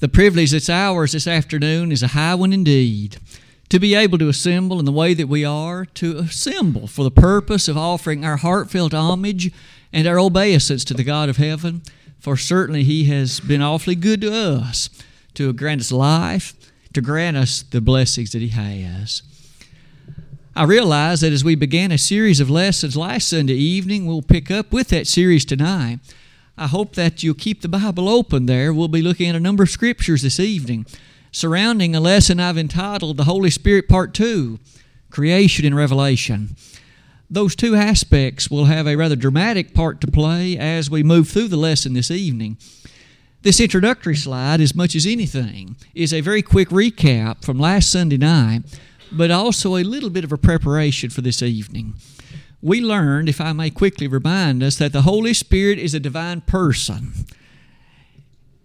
The privilege that's ours this afternoon is a high one indeed. To be able to assemble in the way that we are, to assemble for the purpose of offering our heartfelt homage and our obeisance to the God of heaven, for certainly He has been awfully good to us, to grant us life, to grant us the blessings that He has. I realize that as we began a series of lessons last Sunday evening, we'll pick up with that series tonight. I hope that you'll keep the Bible open there. We'll be looking at a number of scriptures this evening surrounding a lesson I've entitled The Holy Spirit Part 2 Creation and Revelation. Those two aspects will have a rather dramatic part to play as we move through the lesson this evening. This introductory slide, as much as anything, is a very quick recap from last Sunday night, but also a little bit of a preparation for this evening we learned, if I may quickly remind us, that the Holy Spirit is a divine person.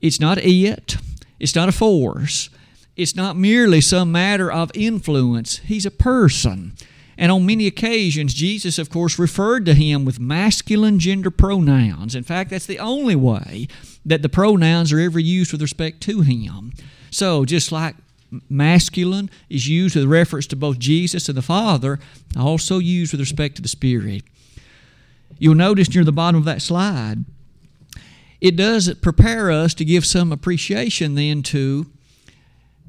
It's not it, it's not a force, it's not merely some matter of influence. He's a person. And on many occasions, Jesus, of course, referred to him with masculine gender pronouns. In fact, that's the only way that the pronouns are ever used with respect to him. So, just like masculine is used with reference to both Jesus and the Father, also used with respect to the Spirit. You'll notice near the bottom of that slide, it does prepare us to give some appreciation then to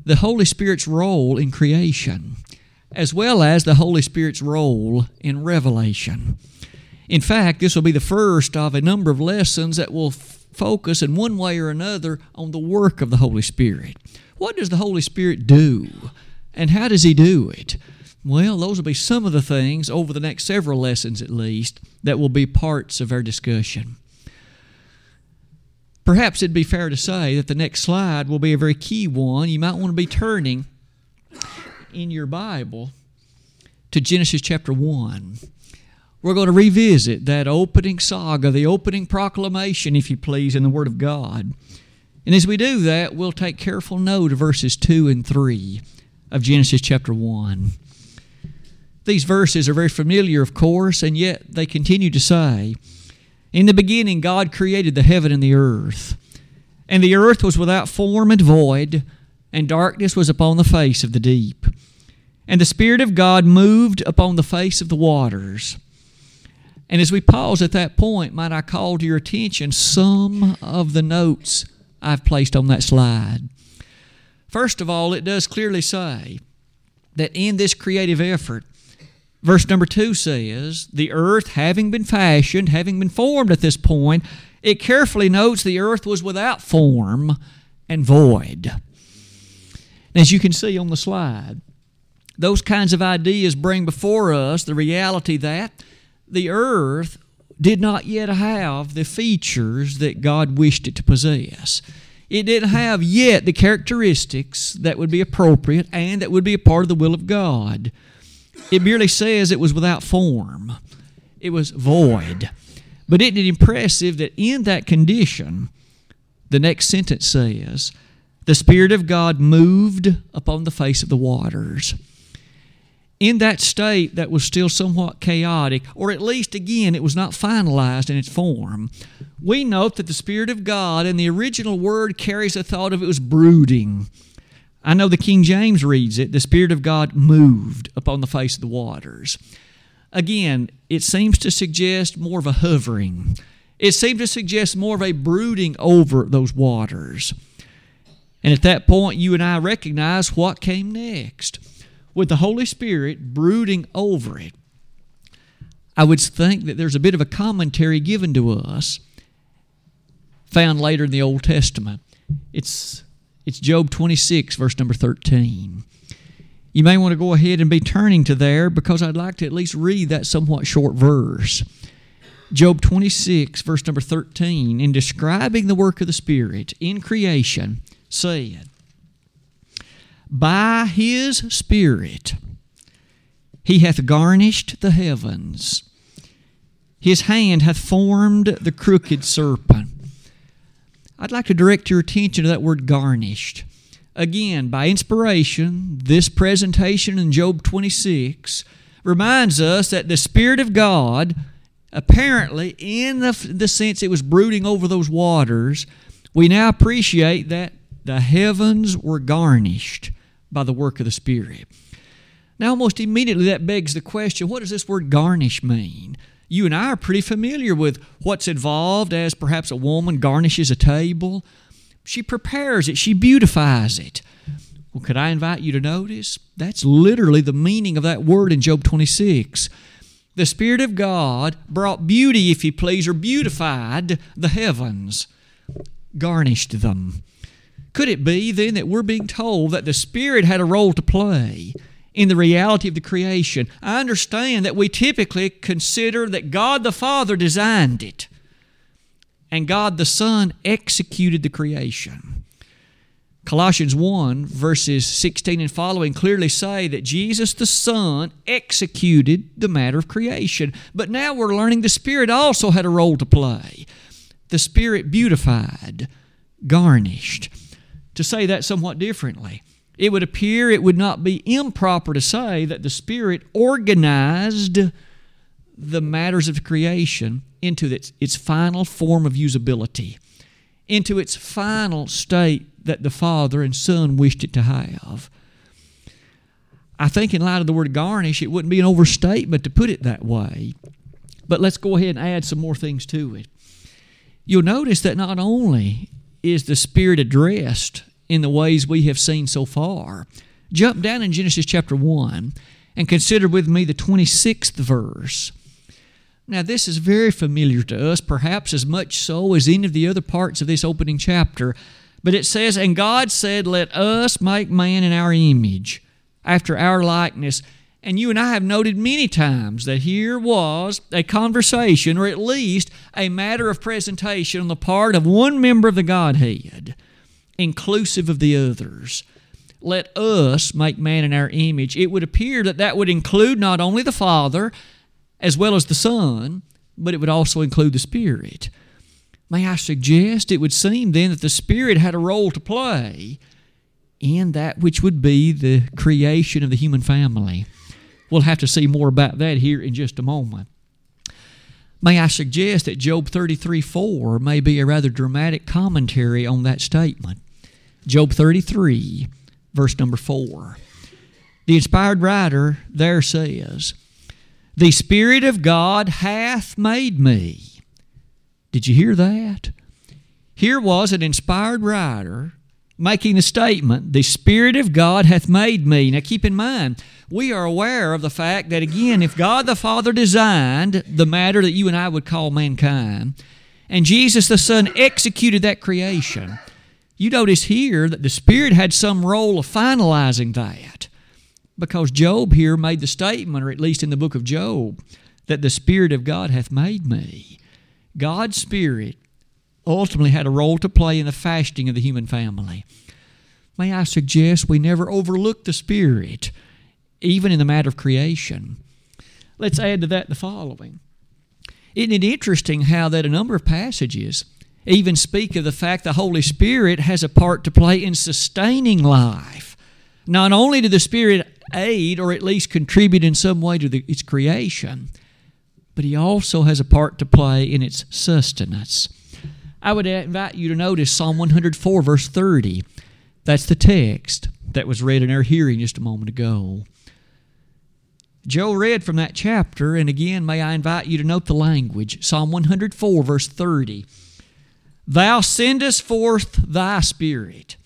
the Holy Spirit's role in creation, as well as the Holy Spirit's role in revelation. In fact, this will be the first of a number of lessons that will focus in one way or another on the work of the Holy Spirit. What does the Holy Spirit do? And how does He do it? Well, those will be some of the things over the next several lessons at least that will be parts of our discussion. Perhaps it'd be fair to say that the next slide will be a very key one. You might want to be turning in your Bible to Genesis chapter 1. We're going to revisit that opening saga, the opening proclamation, if you please, in the Word of God. And as we do that, we'll take careful note of verses 2 and 3 of Genesis chapter 1. These verses are very familiar, of course, and yet they continue to say, In the beginning, God created the heaven and the earth. And the earth was without form and void, and darkness was upon the face of the deep. And the Spirit of God moved upon the face of the waters. And as we pause at that point, might I call to your attention some of the notes I've placed on that slide. First of all, it does clearly say that in this creative effort, verse number two says, the earth having been fashioned, having been formed at this point, it carefully notes the earth was without form and void. As you can see on the slide, those kinds of ideas bring before us the reality that the earth did not yet have the features that God wished it to possess. It didn't have yet the characteristics that would be appropriate and that would be a part of the will of God. It merely says it was without form, it was void. But isn't it impressive that in that condition, the next sentence says, the Spirit of God moved upon the face of the waters in that state that was still somewhat chaotic, or at least, again, it was not finalized in its form, we note that the Spirit of God in the original word carries a thought of it was brooding. I know the King James reads it, the Spirit of God moved upon the face of the waters. Again, it seems to suggest more of a hovering. It seems to suggest more of a brooding over those waters. And at that point, you and I recognize what came next with the Holy Spirit brooding over it, I would think that there's a bit of a commentary given to us found later in the Old Testament. It's, it's Job 26, verse number 13. You may want to go ahead and be turning to there because I'd like to at least read that somewhat short verse. Job 26, verse number 13, in describing the work of the Spirit in creation, said, by his Spirit he hath garnished the heavens. His hand hath formed the crooked serpent. I'd like to direct your attention to that word garnished. Again, by inspiration, this presentation in Job 26 reminds us that the Spirit of God, apparently, in the, the sense it was brooding over those waters, we now appreciate that the heavens were garnished by the work of the Spirit. Now, almost immediately, that begs the question what does this word garnish mean? You and I are pretty familiar with what's involved as perhaps a woman garnishes a table. She prepares it, she beautifies it. Well, could I invite you to notice? That's literally the meaning of that word in Job 26. The Spirit of God brought beauty, if you please, or beautified the heavens, garnished them. Could it be then that we're being told that the Spirit had a role to play in the reality of the creation? I understand that we typically consider that God the Father designed it and God the Son executed the creation. Colossians 1, verses 16 and following clearly say that Jesus the Son executed the matter of creation. But now we're learning the Spirit also had a role to play. The Spirit beautified, garnished. To say that somewhat differently, it would appear it would not be improper to say that the Spirit organized the matters of creation into its, its final form of usability, into its final state that the Father and Son wished it to have. I think, in light of the word garnish, it wouldn't be an overstatement to put it that way. But let's go ahead and add some more things to it. You'll notice that not only is the Spirit addressed in the ways we have seen so far, jump down in Genesis chapter 1 and consider with me the 26th verse. Now, this is very familiar to us, perhaps as much so as any of the other parts of this opening chapter. But it says, And God said, Let us make man in our image, after our likeness. And you and I have noted many times that here was a conversation, or at least a matter of presentation on the part of one member of the Godhead, inclusive of the others. Let us make man in our image. It would appear that that would include not only the Father as well as the Son, but it would also include the Spirit. May I suggest it would seem then that the Spirit had a role to play in that which would be the creation of the human family. We'll have to see more about that here in just a moment. May I suggest that Job 33 4 may be a rather dramatic commentary on that statement. Job 33, verse number 4. The inspired writer there says, The Spirit of God hath made me did you hear that? Here was an inspired writer making the statement, The Spirit of God hath made me. Now keep in mind, we are aware of the fact that, again, if God the Father designed the matter that you and I would call mankind, and Jesus the Son executed that creation, you notice here that the Spirit had some role of finalizing that. Because Job here made the statement, or at least in the book of Job, that the Spirit of God hath made me. God's Spirit ultimately had a role to play in the fashioning of the human family. May I suggest we never overlook the Spirit, even in the matter of creation. Let's add to that the following. Isn't it interesting how that a number of passages even speak of the fact the Holy Spirit has a part to play in sustaining life? Not only did the Spirit aid or at least contribute in some way to the, its creation, but he also has a part to play in its sustenance. I would invite you to notice Psalm 104, verse 30. That's the text that was read in our hearing just a moment ago. Joe read from that chapter, and again, may I invite you to note the language. Psalm 104, verse 30. Thou sendest forth thy spirit.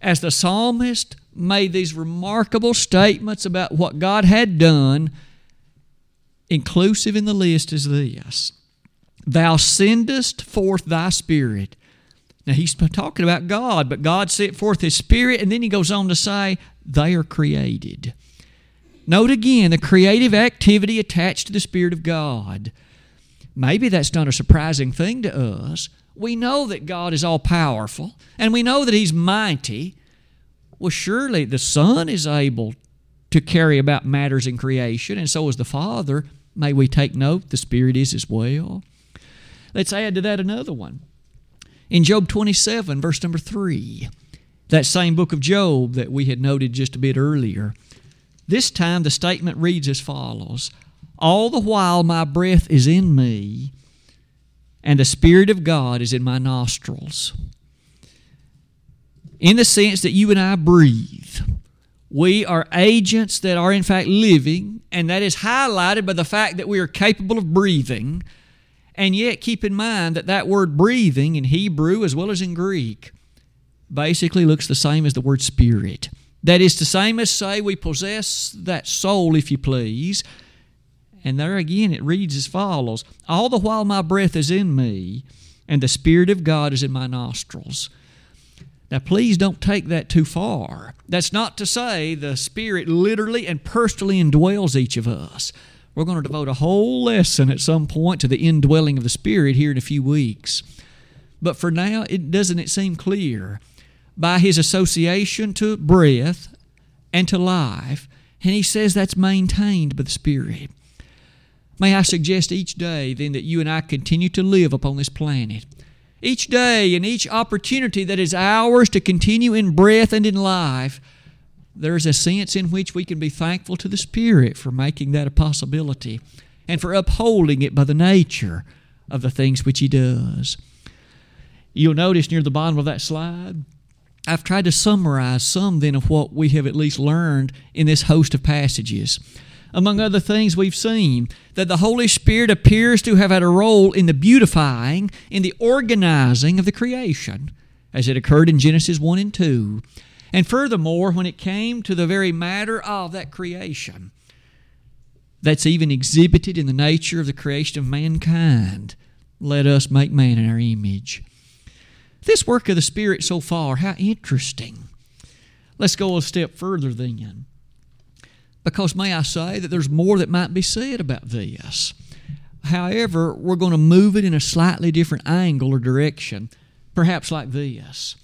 As the psalmist made these remarkable statements about what God had done, inclusive in the list is this Thou sendest forth thy spirit. Now he's talking about God, but God sent forth his spirit, and then he goes on to say, They are created. Note again the creative activity attached to the Spirit of God. Maybe that's not a surprising thing to us. We know that God is all powerful, and we know that He's mighty. Well, surely the Son is able to carry about matters in creation, and so is the Father. May we take note, the Spirit is as well. Let's add to that another one. In Job 27, verse number 3, that same book of Job that we had noted just a bit earlier, this time the statement reads as follows All the while my breath is in me, and the Spirit of God is in my nostrils. in the sense that you and I breathe. We are agents that are, in fact, living, and that is highlighted by the fact that we are capable of breathing. And yet, keep in mind that that word breathing in Hebrew as well as in Greek basically looks the same as the word spirit. That is the same as say we possess that soul, if you please. And there again it reads as follows All the while my breath is in me, and the Spirit of God is in my nostrils. Now, please don't take that too far. That's not to say the Spirit literally and personally indwells each of us. We're going to devote a whole lesson at some point to the indwelling of the Spirit here in a few weeks. But for now, it doesn't it seem clear by his association to breath and to life, and he says that's maintained by the Spirit. May I suggest each day then that you and I continue to live upon this planet. Each day and each opportunity that is ours to continue in breath and in life, there's a sense in which we can be thankful to the Spirit for making that a possibility and for upholding it by the nature of the things which He does. You'll notice near the bottom of that slide, I've tried to summarize some then of what we have at least learned in this host of passages. Among other things, we've seen that the Holy Spirit appears to have had a role in the beautifying, in the organizing of the creation, as it occurred in Genesis 1 and 2. And furthermore, when it came to the very matter of that creation, that's even exhibited in the nature of the creation of mankind. Let us make man in our image. This work of the Spirit so far, how interesting. Let's go a step further then. Because may I say that there's more that might be said about this. However, we're going to move it in a slightly different angle or direction, perhaps like this.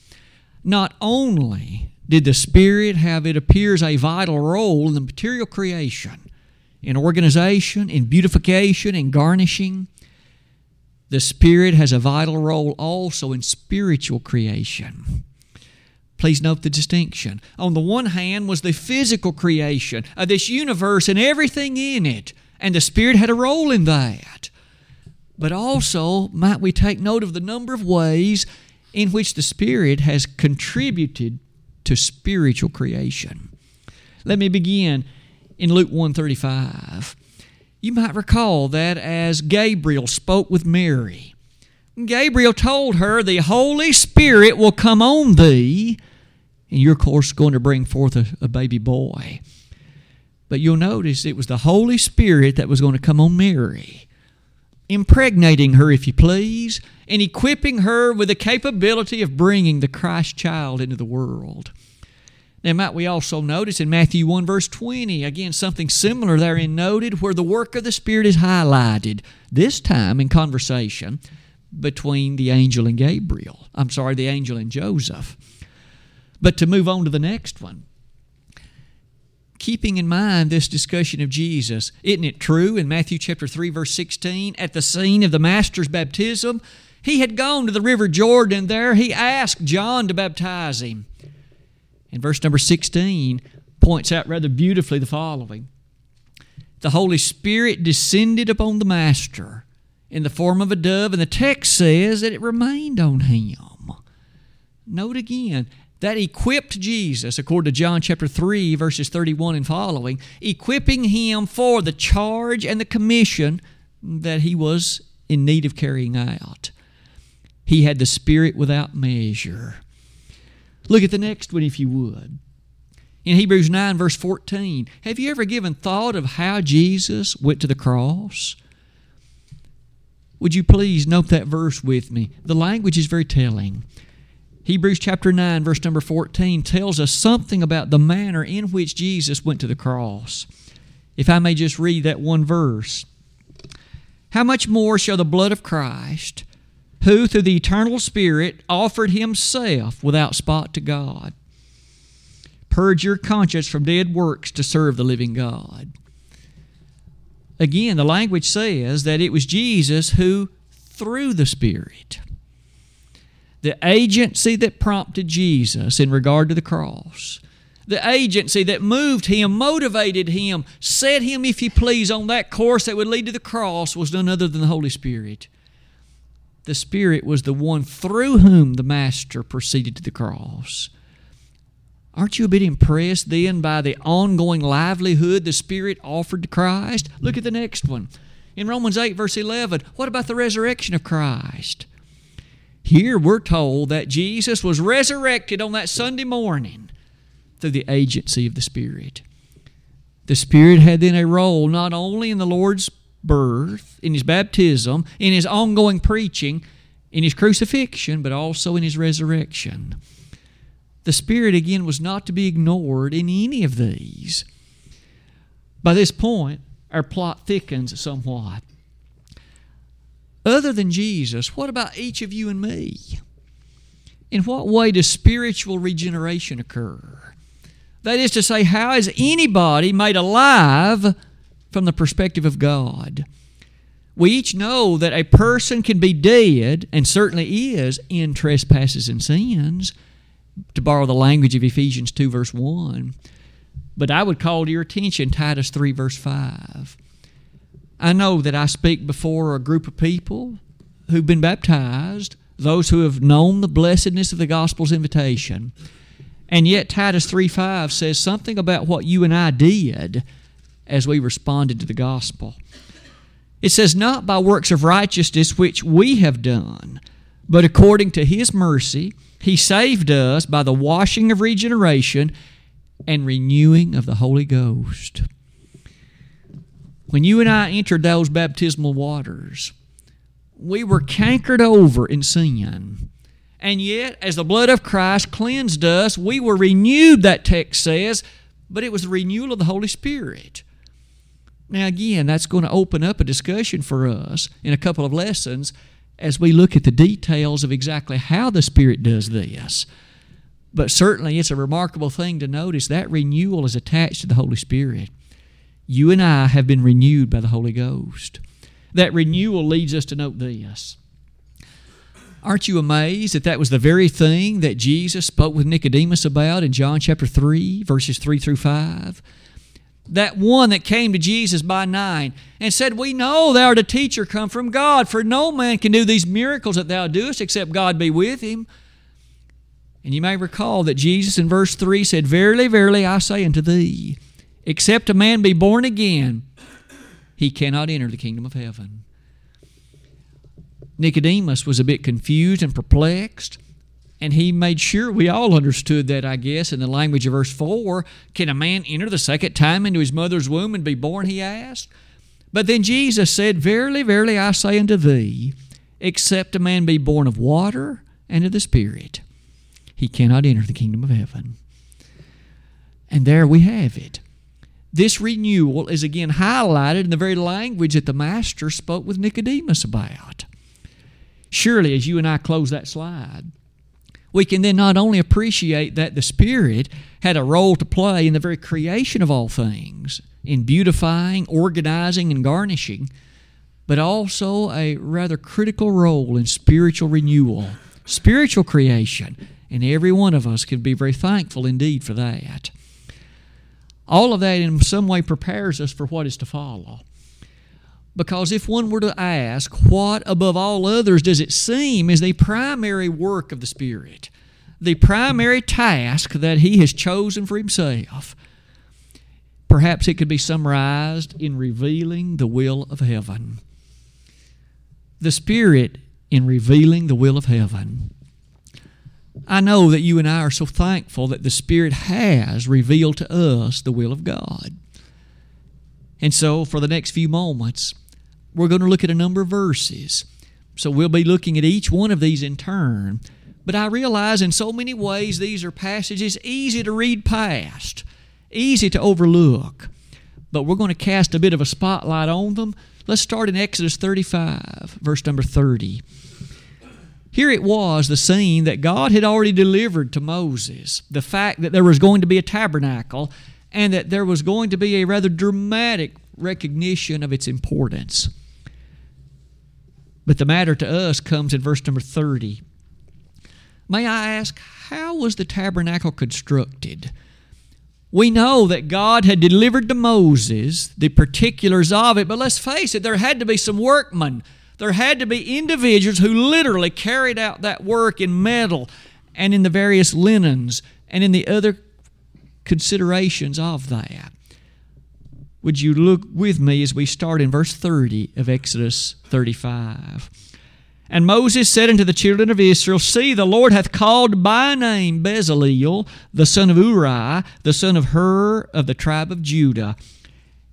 Not only did the Spirit have, it appears, a vital role in the material creation, in organization, in beautification, in garnishing, the Spirit has a vital role also in spiritual creation. Please note the distinction. On the one hand was the physical creation of this universe and everything in it, and the Spirit had a role in that. But also, might we take note of the number of ways in which the Spirit has contributed to spiritual creation. Let me begin in Luke 135. You might recall that as Gabriel spoke with Mary, Gabriel told her, The Holy Spirit will come on thee, and you're, of course, going to bring forth a, a baby boy. But you'll notice it was the Holy Spirit that was going to come on Mary, impregnating her, if you please, and equipping her with the capability of bringing the Christ child into the world. Now, might we also notice in Matthew 1, verse 20, again, something similar therein noted where the work of the Spirit is highlighted, this time in conversation between the angel and Gabriel. I'm sorry, the angel and Joseph. But to move on to the next one, keeping in mind this discussion of Jesus, isn't it true in Matthew chapter 3 verse 16 at the scene of the master's baptism, he had gone to the river Jordan there he asked John to baptize him. And verse number 16 points out rather beautifully the following. The Holy Spirit descended upon the master in the form of a dove, and the text says that it remained on him. Note again, that equipped Jesus, according to John chapter 3, verses 31 and following, equipping him for the charge and the commission that he was in need of carrying out. He had the Spirit without measure. Look at the next one, if you would. In Hebrews 9, verse 14, have you ever given thought of how Jesus went to the cross? Would you please note that verse with me? The language is very telling. Hebrews chapter 9, verse number 14 tells us something about the manner in which Jesus went to the cross. If I may just read that one verse. How much more shall the blood of Christ, who through the eternal Spirit offered himself without spot to God, purge your conscience from dead works to serve the living God? Again, the language says that it was Jesus who, through the Spirit, the agency that prompted Jesus in regard to the cross, the agency that moved him, motivated him, set him, if you please, on that course that would lead to the cross was none other than the Holy Spirit. The Spirit was the one through whom the Master proceeded to the cross. Aren't you a bit impressed then by the ongoing livelihood the Spirit offered to Christ? Look at the next one. In Romans 8, verse 11, what about the resurrection of Christ? Here we're told that Jesus was resurrected on that Sunday morning through the agency of the Spirit. The Spirit had then a role not only in the Lord's birth, in his baptism, in his ongoing preaching, in his crucifixion, but also in his resurrection. The Spirit, again, was not to be ignored in any of these. By this point, our plot thickens somewhat. Other than Jesus, what about each of you and me? In what way does spiritual regeneration occur? That is to say, how is anybody made alive from the perspective of God? We each know that a person can be dead, and certainly is, in trespasses and sins, to borrow the language of Ephesians 2, verse 1. But I would call to your attention Titus 3, verse 5. I know that I speak before a group of people who've been baptized, those who have known the blessedness of the gospel's invitation. And yet Titus 3:5 says something about what you and I did as we responded to the gospel. It says not by works of righteousness which we have done, but according to his mercy he saved us by the washing of regeneration and renewing of the Holy Ghost. When you and I entered those baptismal waters, we were cankered over in sin. And yet, as the blood of Christ cleansed us, we were renewed, that text says, but it was the renewal of the Holy Spirit. Now, again, that's going to open up a discussion for us in a couple of lessons as we look at the details of exactly how the Spirit does this. But certainly, it's a remarkable thing to notice that renewal is attached to the Holy Spirit you and I have been renewed by the Holy Ghost. That renewal leads us to note this. Aren't you amazed that that was the very thing that Jesus spoke with Nicodemus about in John chapter 3, verses 3 through 5? That one that came to Jesus by nine and said, We know thou art a teacher come from God, for no man can do these miracles that thou doest except God be with him. And you may recall that Jesus in verse 3 said, Verily, verily, I say unto thee, Except a man be born again, he cannot enter the kingdom of heaven. Nicodemus was a bit confused and perplexed, and he made sure we all understood that, I guess, in the language of verse 4. Can a man enter the second time into his mother's womb and be born? He asked. But then Jesus said, Verily, verily, I say unto thee, except a man be born of water and of the Spirit, he cannot enter the kingdom of heaven. And there we have it. This renewal is again highlighted in the very language that the Master spoke with Nicodemus about. Surely, as you and I close that slide, we can then not only appreciate that the Spirit had a role to play in the very creation of all things, in beautifying, organizing, and garnishing, but also a rather critical role in spiritual renewal, spiritual creation, and every one of us can be very thankful indeed for that. All of that in some way prepares us for what is to follow. Because if one were to ask, what above all others does it seem is the primary work of the Spirit, the primary task that He has chosen for Himself, perhaps it could be summarized in revealing the will of heaven. The Spirit in revealing the will of heaven. I know that you and I are so thankful that the Spirit has revealed to us the will of God. And so, for the next few moments, we're going to look at a number of verses. So, we'll be looking at each one of these in turn. But I realize in so many ways these are passages easy to read past, easy to overlook. But we're going to cast a bit of a spotlight on them. Let's start in Exodus 35, verse number 30. Here it was the scene that God had already delivered to Moses the fact that there was going to be a tabernacle and that there was going to be a rather dramatic recognition of its importance. But the matter to us comes in verse number 30. May I ask, how was the tabernacle constructed? We know that God had delivered to Moses the particulars of it, but let's face it, there had to be some workmen there had to be individuals who literally carried out that work in metal and in the various linens and in the other considerations of that. Would you look with me as we start in verse 30 of Exodus 35? And Moses said unto the children of Israel, See, the Lord hath called by name Bezaleel, the son of Uri, the son of Hur of the tribe of Judah,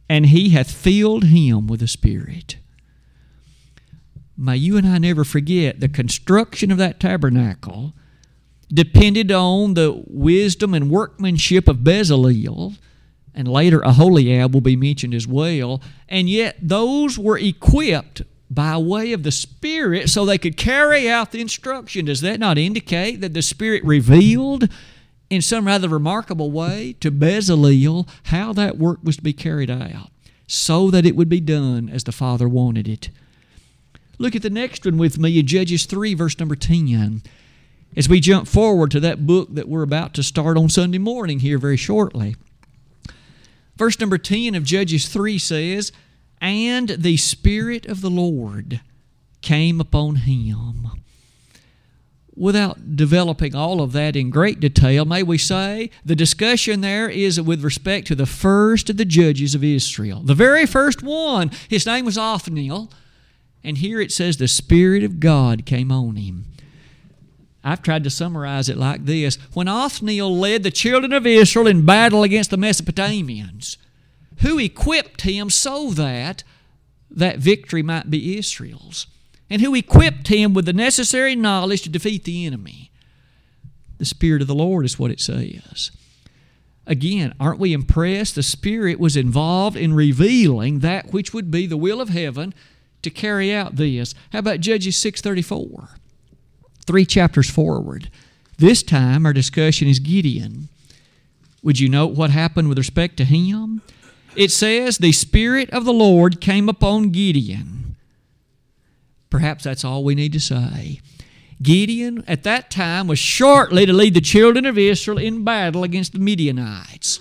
and he hath filled him with the Spirit. May you and I never forget the construction of that tabernacle depended on the wisdom and workmanship of Bezaleel, and later Aholiab will be mentioned as well, and yet those were equipped by way of the Spirit so they could carry out the instruction. Does that not indicate that the Spirit revealed in some rather remarkable way to Bezaleel how that work was to be carried out so that it would be done as the Father wanted it? Look at the next one with me in Judges 3, verse number 10. As we jump forward to that book that we're about to start on Sunday morning here very shortly. Verse number 10 of Judges 3 says, and the Spirit of the Lord came upon him. Without developing all of that in great detail, may we say the discussion there is with respect to the first of the judges of Israel. The very first one, his name was Othniel, and here it says the Spirit of God came on him. I've tried to summarize it like this When Othniel led the children of Israel in battle against the Mesopotamians, who equipped him so that that victory might be Israel's, and who equipped him with the necessary knowledge to defeat the enemy. The Spirit of the Lord is what it says. Again, aren't we impressed? The Spirit was involved in revealing that which would be the will of heaven to carry out this. How about Judges 634? Three chapters forward. This time our discussion is Gideon. Would you note what happened with respect to him? it says, The Spirit of the Lord came upon Gideon. Perhaps that's all we need to say. Gideon, at that time, was shortly to lead the children of Israel in battle against the Midianites.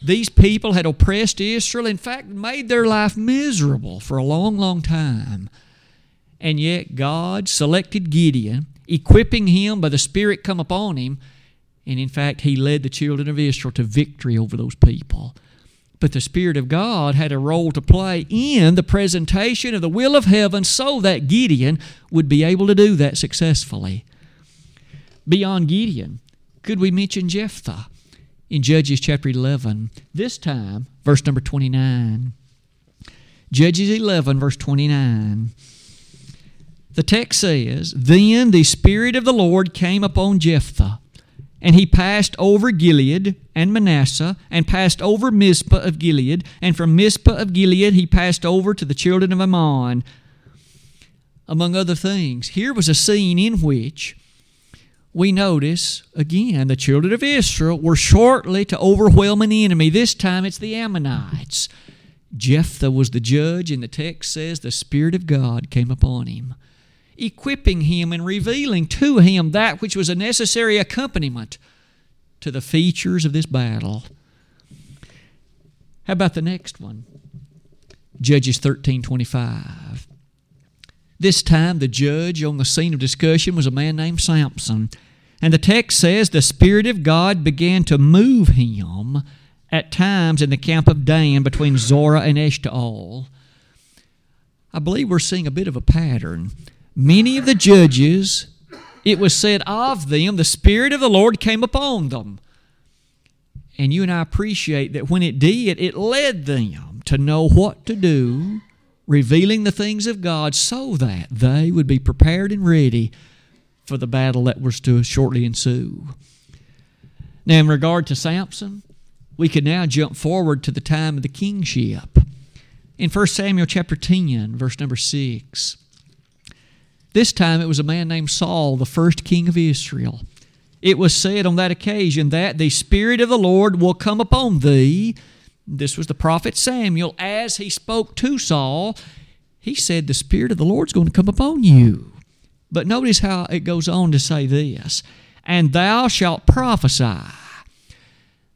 These people had oppressed Israel, in fact, made their life miserable for a long, long time. And yet, God selected Gideon, equipping him by the Spirit come upon him, and in fact, he led the children of Israel to victory over those people. But the Spirit of God had a role to play in the presentation of the will of heaven so that Gideon would be able to do that successfully. Beyond Gideon, could we mention Jephthah in Judges chapter 11? This time, verse number 29. Judges 11, verse 29. The text says, Then the Spirit of the Lord came upon Jephthah and he passed over Gilead and Manasseh, and passed over Mizpah of Gilead, and from Mizpah of Gilead he passed over to the children of Ammon, among other things. Here was a scene in which we notice, again, the children of Israel were shortly to overwhelm an enemy. This time it's the Ammonites. Jephthah was the judge, and the text says the Spirit of God came upon him equipping him and revealing to him that which was a necessary accompaniment to the features of this battle. How about the next one? Judges 13:25. This time the judge on the scene of discussion was a man named Samson. And the text says the Spirit of God began to move him at times in the camp of Dan between Zorah and Eshtaol. I believe we're seeing a bit of a pattern. Many of the judges, it was said of them, the Spirit of the Lord came upon them. And you and I appreciate that when it did, it led them to know what to do, revealing the things of God so that they would be prepared and ready for the battle that was to shortly ensue. Now, in regard to Samson, we can now jump forward to the time of the kingship. In 1 Samuel chapter 10, verse number 6. This time it was a man named Saul, the first king of Israel. It was said on that occasion that the Spirit of the Lord will come upon thee. This was the prophet Samuel. As he spoke to Saul, he said, The Spirit of the Lord's going to come upon you. But notice how it goes on to say this And thou shalt prophesy.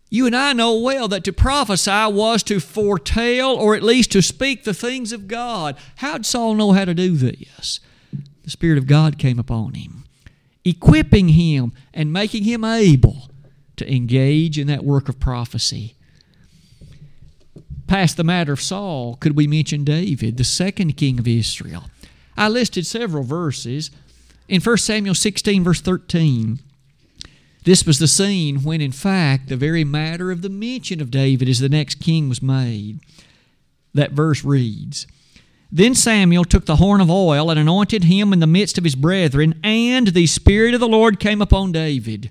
You and I know well that to prophesy was to foretell or at least to speak the things of God. How'd Saul know how to do this? The Spirit of God came upon him, equipping him and making him able to engage in that work of prophecy. Past the matter of Saul, could we mention David, the second king of Israel? I listed several verses. In 1 Samuel 16, verse 13, this was the scene when, in fact, the very matter of the mention of David as the next king was made. That verse reads Then Samuel took the horn of oil and anointed him in the midst of his brethren, and the Spirit of the Lord came upon David.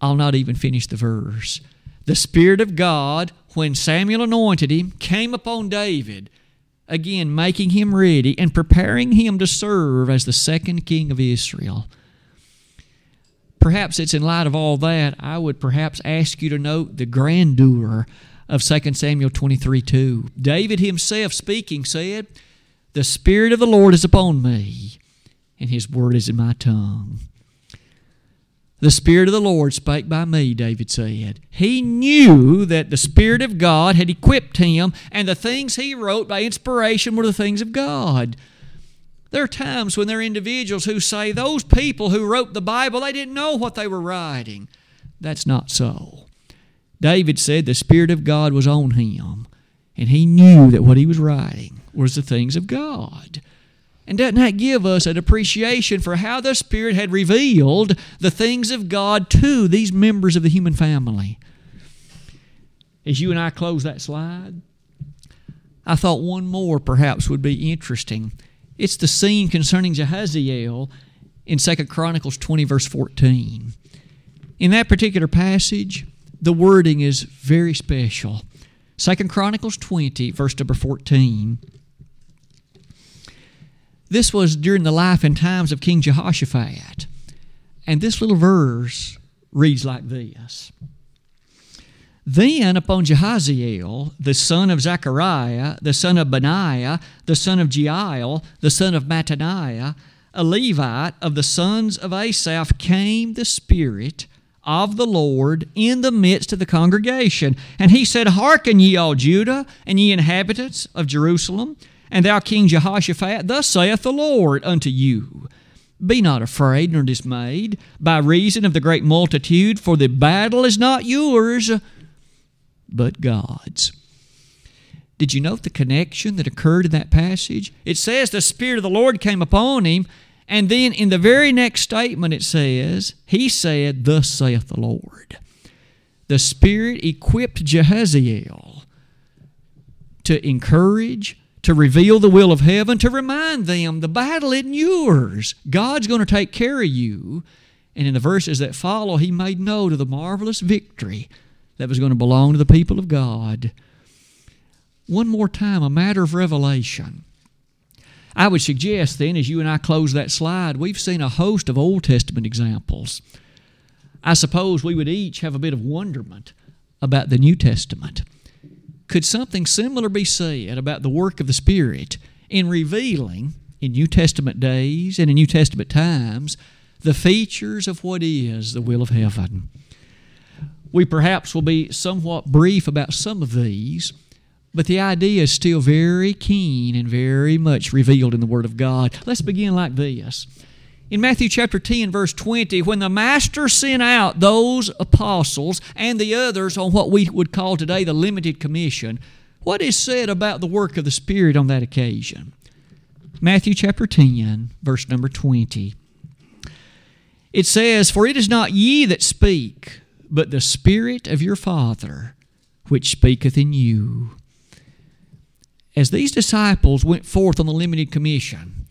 I'll not even finish the verse. The Spirit of God, when Samuel anointed him, came upon David, again making him ready and preparing him to serve as the second king of Israel. Perhaps it's in light of all that, I would perhaps ask you to note the grandeur of 2 Samuel 23 2. David himself speaking said, The Spirit of the Lord is upon me, and his word is in my tongue. The Spirit of the Lord spake by me, David said. He knew that the Spirit of God had equipped him, and the things he wrote by inspiration were the things of God. There are times when there are individuals who say those people who wrote the Bible, they didn't know what they were writing. That's not so. David said the Spirit of God was on him, and he knew that what he was writing was the things of God. And doesn't that give us an appreciation for how the Spirit had revealed the things of God to these members of the human family? As you and I close that slide, I thought one more perhaps would be interesting. It's the scene concerning Jehaziel in 2 Chronicles 20, verse 14. In that particular passage, the wording is very special. 2 Chronicles 20, verse number 14. This was during the life and times of King Jehoshaphat. And this little verse reads like this Then upon Jehaziel, the son of Zechariah, the son of Benaiah, the son of Jeiel, the son of Mattaniah, a Levite of the sons of Asaph, came the Spirit of the Lord in the midst of the congregation. And he said, Hearken ye all Judah, and ye inhabitants of Jerusalem. And thou, King Jehoshaphat, thus saith the Lord unto you Be not afraid nor dismayed by reason of the great multitude, for the battle is not yours, but God's. Did you note the connection that occurred in that passage? It says the Spirit of the Lord came upon him, and then in the very next statement it says, He said, Thus saith the Lord. The Spirit equipped Jehaziel to encourage, to reveal the will of heaven, to remind them the battle isn't yours. God's going to take care of you. And in the verses that follow, he made note of the marvelous victory that was going to belong to the people of God. One more time, a matter of revelation. I would suggest then, as you and I close that slide, we've seen a host of Old Testament examples. I suppose we would each have a bit of wonderment about the New Testament. Could something similar be said about the work of the Spirit in revealing, in New Testament days and in New Testament times, the features of what is the will of heaven? We perhaps will be somewhat brief about some of these, but the idea is still very keen and very much revealed in the Word of God. Let's begin like this. In Matthew chapter 10, verse 20, when the Master sent out those apostles and the others on what we would call today the limited commission, what is said about the work of the Spirit on that occasion? Matthew chapter 10, verse number 20. It says, For it is not ye that speak, but the Spirit of your Father which speaketh in you. As these disciples went forth on the limited commission,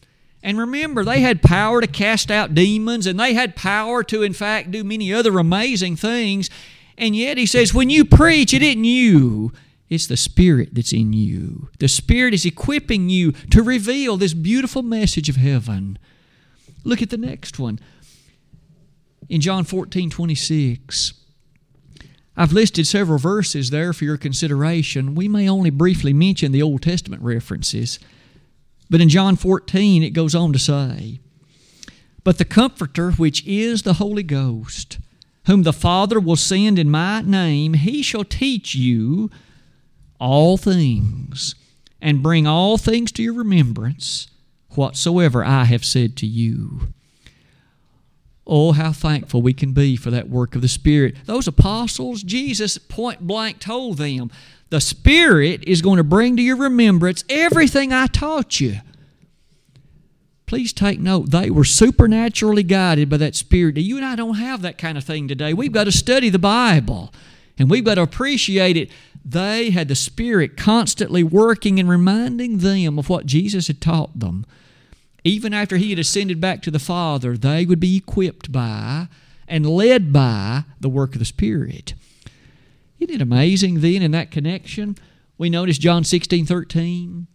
and remember, they had power to cast out demons and they had power to, in fact, do many other amazing things. And yet, he says, when you preach, it isn't you, it's the Spirit that's in you. The Spirit is equipping you to reveal this beautiful message of heaven. Look at the next one. In John 14 26, I've listed several verses there for your consideration. We may only briefly mention the Old Testament references. But in John 14, it goes on to say, But the Comforter, which is the Holy Ghost, whom the Father will send in my name, he shall teach you all things, and bring all things to your remembrance, whatsoever I have said to you. Oh, how thankful we can be for that work of the Spirit. Those apostles, Jesus point blank told them, the Spirit is going to bring to your remembrance everything I taught you. Please take note, they were supernaturally guided by that Spirit. You and I don't have that kind of thing today. We've got to study the Bible and we've got to appreciate it. They had the Spirit constantly working and reminding them of what Jesus had taught them even after he had ascended back to the Father, they would be equipped by and led by the work of the Spirit. Isn't it amazing then in that connection? We notice John 16 13.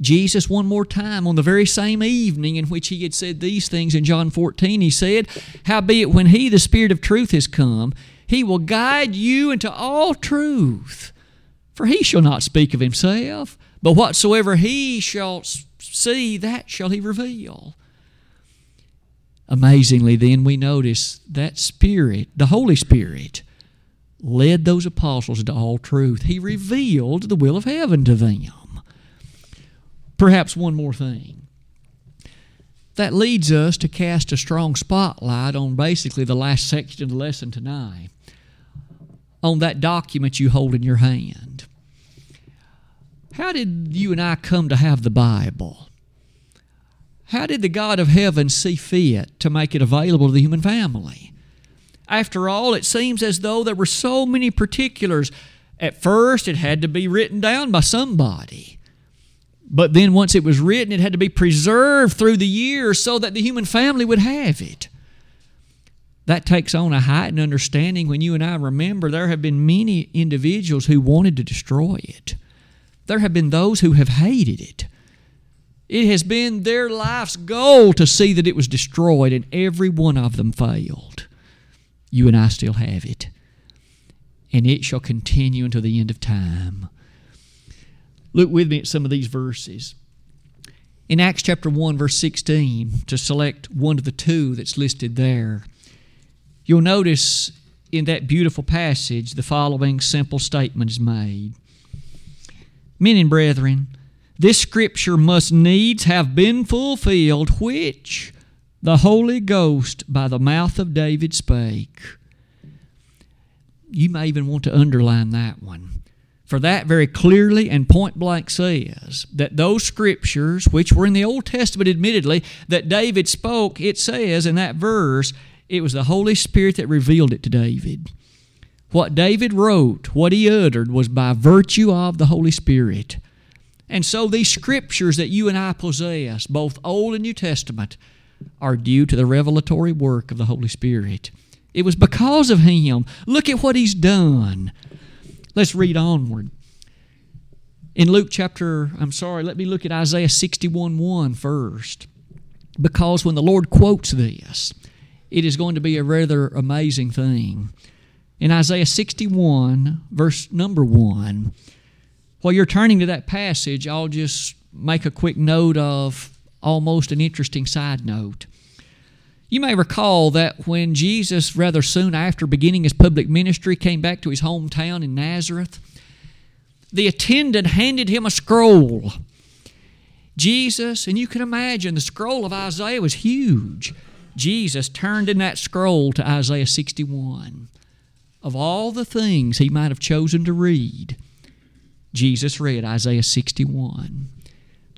Jesus, one more time, on the very same evening in which he had said these things in John 14, he said, Howbeit, when he, the Spirit of truth, is come, he will guide you into all truth. For he shall not speak of himself, but whatsoever he shall see, that shall he reveal. Amazingly, then, we notice that Spirit, the Holy Spirit, led those apostles into all truth. He revealed the will of heaven to them. Perhaps one more thing. That leads us to cast a strong spotlight on basically the last section of the lesson tonight, on that document you hold in your hand. How did you and I come to have the Bible? How did the God of heaven see fit to make it available to the human family? After all, it seems as though there were so many particulars. At first, it had to be written down by somebody. But then, once it was written, it had to be preserved through the years so that the human family would have it. That takes on a heightened understanding when you and I remember there have been many individuals who wanted to destroy it. There have been those who have hated it. It has been their life's goal to see that it was destroyed, and every one of them failed. You and I still have it. And it shall continue until the end of time. Look with me at some of these verses. In Acts chapter 1, verse 16, to select one of the two that's listed there, you'll notice in that beautiful passage the following simple statement is made. Men and brethren, this scripture must needs have been fulfilled, which the Holy Ghost by the mouth of David spake. You may even want to underline that one. For that very clearly and point blank says that those scriptures, which were in the Old Testament, admittedly, that David spoke, it says in that verse, it was the Holy Spirit that revealed it to David. What David wrote, what he uttered, was by virtue of the Holy Spirit. And so these scriptures that you and I possess, both Old and New Testament, are due to the revelatory work of the Holy Spirit. It was because of Him. Look at what He's done. Let's read onward. In Luke chapter, I'm sorry, let me look at Isaiah 61 1 first. Because when the Lord quotes this, it is going to be a rather amazing thing. In Isaiah 61, verse number 1, while you're turning to that passage, I'll just make a quick note of almost an interesting side note. You may recall that when Jesus, rather soon after beginning his public ministry, came back to his hometown in Nazareth, the attendant handed him a scroll. Jesus, and you can imagine the scroll of Isaiah was huge. Jesus turned in that scroll to Isaiah 61. Of all the things he might have chosen to read, Jesus read Isaiah 61.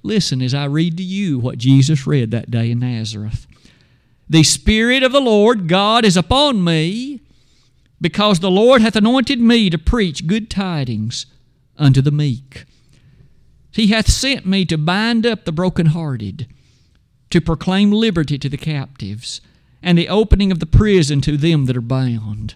Listen as I read to you what Jesus read that day in Nazareth. The Spirit of the Lord God is upon me, because the Lord hath anointed me to preach good tidings unto the meek. He hath sent me to bind up the brokenhearted, to proclaim liberty to the captives, and the opening of the prison to them that are bound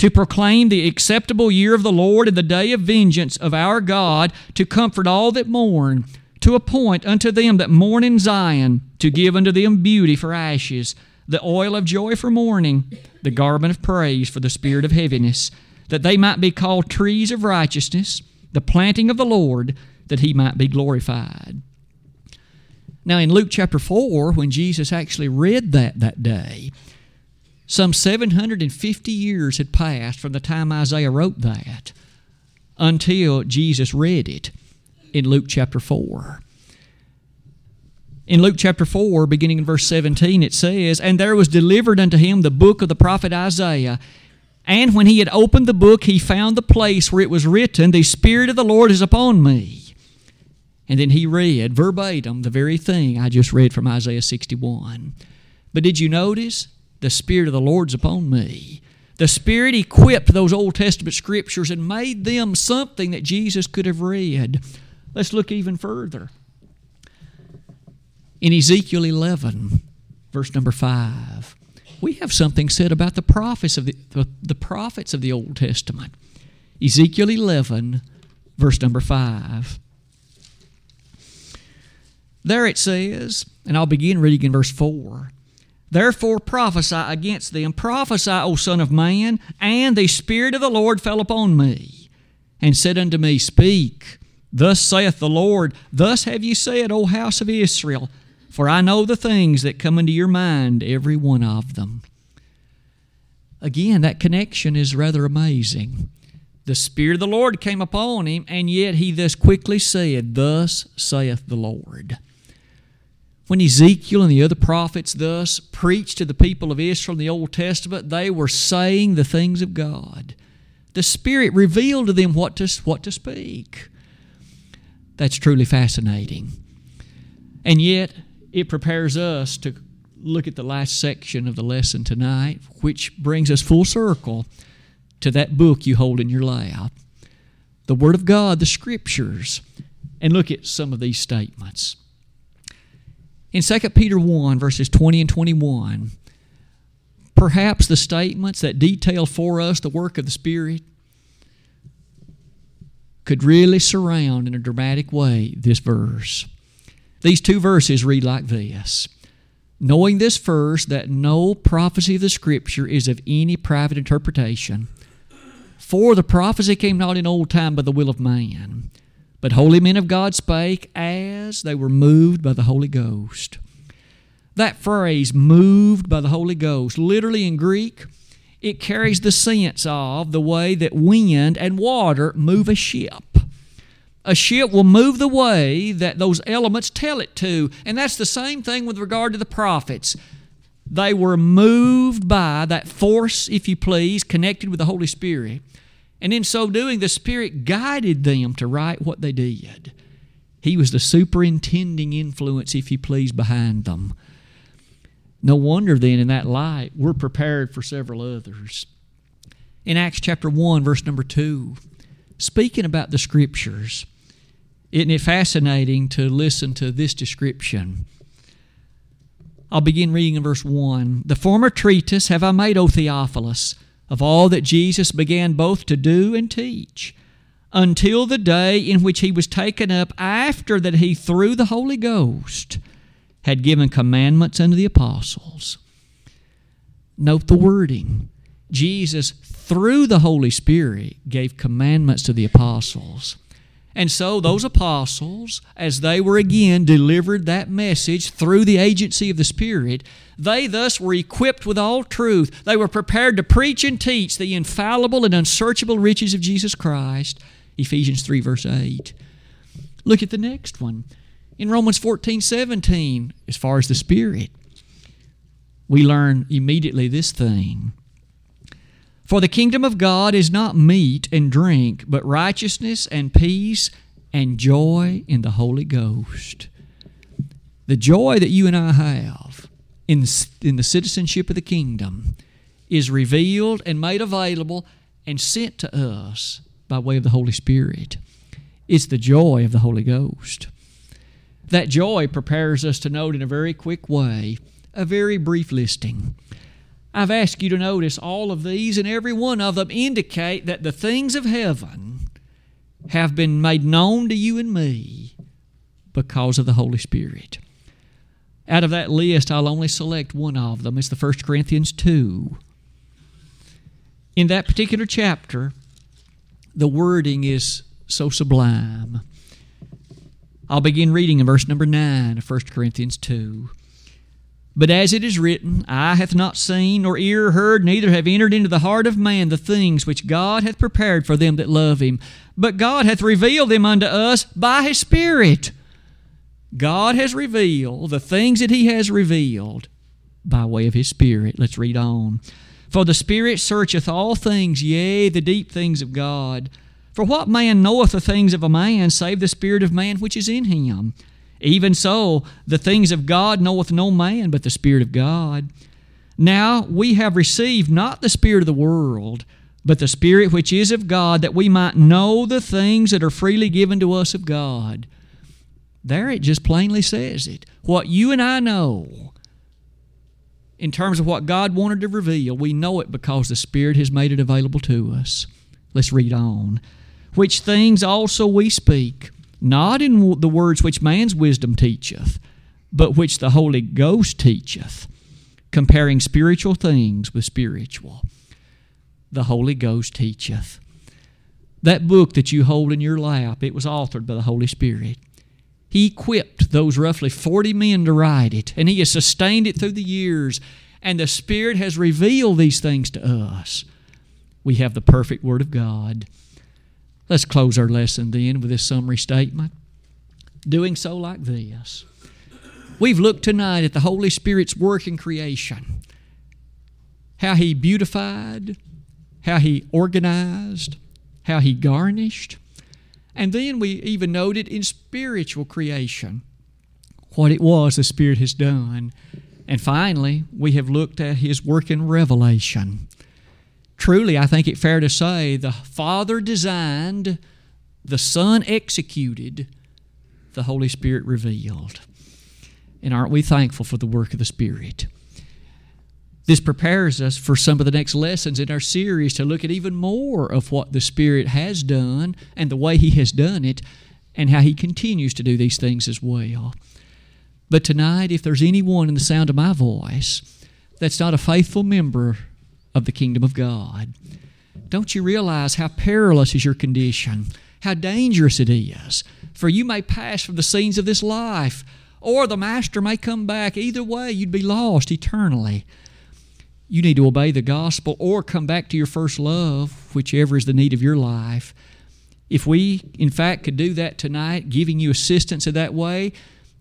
to proclaim the acceptable year of the Lord and the day of vengeance of our God, to comfort all that mourn, to appoint unto them that mourn in Zion, to give unto them beauty for ashes, the oil of joy for mourning, the garment of praise for the spirit of heaviness, that they might be called trees of righteousness, the planting of the Lord, that he might be glorified. Now, in Luke chapter 4, when Jesus actually read that that day, some 750 years had passed from the time Isaiah wrote that until Jesus read it in Luke chapter 4. In Luke chapter 4, beginning in verse 17, it says, And there was delivered unto him the book of the prophet Isaiah. And when he had opened the book, he found the place where it was written, The Spirit of the Lord is upon me. And then he read verbatim the very thing I just read from Isaiah 61. But did you notice? The Spirit of the Lord's upon me. The Spirit equipped those Old Testament scriptures and made them something that Jesus could have read. Let's look even further. In Ezekiel 11, verse number 5, we have something said about the prophets of the, the, the prophets of the Old Testament. Ezekiel 11, verse number 5. There it says, and I'll begin reading in verse 4. Therefore prophesy against them, prophesy, O Son of Man, and the Spirit of the Lord fell upon me, and said unto me, Speak, thus saith the Lord, thus have ye said, O house of Israel, for I know the things that come into your mind, every one of them. Again, that connection is rather amazing. The Spirit of the Lord came upon him, and yet he thus quickly said, Thus saith the Lord. When Ezekiel and the other prophets thus preached to the people of Israel in the Old Testament, they were saying the things of God. The Spirit revealed to them what to, what to speak. That's truly fascinating. And yet, it prepares us to look at the last section of the lesson tonight, which brings us full circle to that book you hold in your lap the Word of God, the Scriptures, and look at some of these statements. In 2 Peter 1, verses 20 and 21, perhaps the statements that detail for us the work of the Spirit could really surround in a dramatic way this verse. These two verses read like this Knowing this first, that no prophecy of the Scripture is of any private interpretation. For the prophecy came not in old time by the will of man, but holy men of God spake as they were moved by the Holy Ghost. That phrase, moved by the Holy Ghost, literally in Greek, it carries the sense of the way that wind and water move a ship a ship will move the way that those elements tell it to. And that's the same thing with regard to the prophets. They were moved by that force, if you please, connected with the Holy Spirit. And in so doing, the Spirit guided them to write what they did. He was the superintending influence, if you please, behind them. No wonder then, in that light, we're prepared for several others. In Acts chapter 1, verse number 2, speaking about the Scriptures, isn't it fascinating to listen to this description? I'll begin reading in verse 1. The former treatise have I made, O Theophilus, of all that Jesus began both to do and teach, until the day in which he was taken up, after that he, through the Holy Ghost, had given commandments unto the apostles. Note the wording. Jesus, through the Holy Spirit, gave commandments to the apostles. And so, those apostles, as they were again delivered that message through the agency of the Spirit, they thus were equipped with all truth. They were prepared to preach and teach the infallible and unsearchable riches of Jesus Christ. Ephesians 3, verse 8. Look at the next one. In Romans 14, 17, as far as the Spirit, we learn immediately this thing for the kingdom of God is not meat and drink, but righteousness and peace and joy in the Holy Ghost. The joy that you and I have in, in the citizenship of the kingdom is revealed and made available and sent to us by way of the Holy Spirit. It's the joy of the Holy Ghost. That joy prepares us to note in a very quick way a very brief listing I've asked you to notice all of these, and every one of them indicate that the things of heaven have been made known to you and me because of the Holy Spirit. Out of that list, I'll only select one of them. It's the 1 Corinthians 2. In that particular chapter, the wording is so sublime. I'll begin reading in verse number 9 of 1 Corinthians 2. But as it is written, Eye hath not seen, nor ear heard, neither have entered into the heart of man the things which God hath prepared for them that love him. But God hath revealed them unto us by his Spirit. God has revealed the things that He has revealed by way of His Spirit. Let's read on. For the Spirit searcheth all things, yea, the deep things of God. For what man knoweth the things of a man, save the Spirit of man which is in him? Even so, the things of God knoweth no man but the Spirit of God. Now we have received not the Spirit of the world, but the Spirit which is of God, that we might know the things that are freely given to us of God. There it just plainly says it. What you and I know, in terms of what God wanted to reveal, we know it because the Spirit has made it available to us. Let's read on. Which things also we speak, not in the words which man's wisdom teacheth, but which the Holy Ghost teacheth, comparing spiritual things with spiritual. The Holy Ghost teacheth. That book that you hold in your lap, it was authored by the Holy Spirit. He equipped those roughly 40 men to write it, and He has sustained it through the years. And the Spirit has revealed these things to us. We have the perfect Word of God. Let's close our lesson then with this summary statement. Doing so like this. We've looked tonight at the Holy Spirit's work in creation, how He beautified, how He organized, how He garnished, and then we even noted in spiritual creation what it was the Spirit has done. And finally, we have looked at His work in revelation. Truly, I think it fair to say the Father designed, the Son executed, the Holy Spirit revealed. And aren't we thankful for the work of the Spirit? This prepares us for some of the next lessons in our series to look at even more of what the Spirit has done and the way He has done it and how He continues to do these things as well. But tonight, if there's anyone in the sound of my voice that's not a faithful member of the kingdom of God, don't you realize how perilous is your condition? How dangerous it is? For you may pass from the scenes of this life, or the Master may come back. Either way, you'd be lost eternally you need to obey the gospel or come back to your first love, whichever is the need of your life. If we, in fact, could do that tonight, giving you assistance in that way,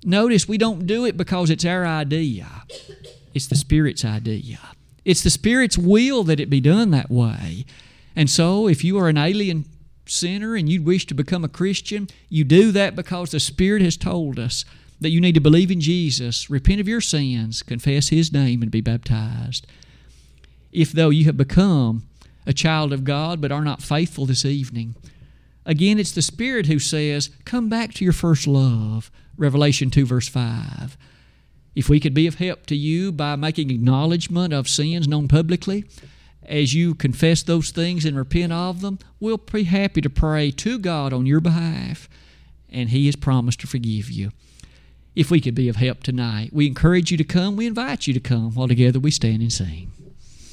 notice we don't do it because it's our idea, it's the Spirit's idea. It's the Spirit's will that it be done that way. And so, if you are an alien sinner and you wish to become a Christian, you do that because the Spirit has told us that you need to believe in Jesus, repent of your sins, confess His name, and be baptized if though you have become a child of God but are not faithful this evening. Again, it's the Spirit who says, Come back to your first love. Revelation 2, verse 5. If we could be of help to you by making acknowledgement of sins known publicly, as you confess those things and repent of them, we'll be happy to pray to God on your behalf, and He has promised to forgive you. If we could be of help tonight, we encourage you to come. We invite you to come while together we stand and sing.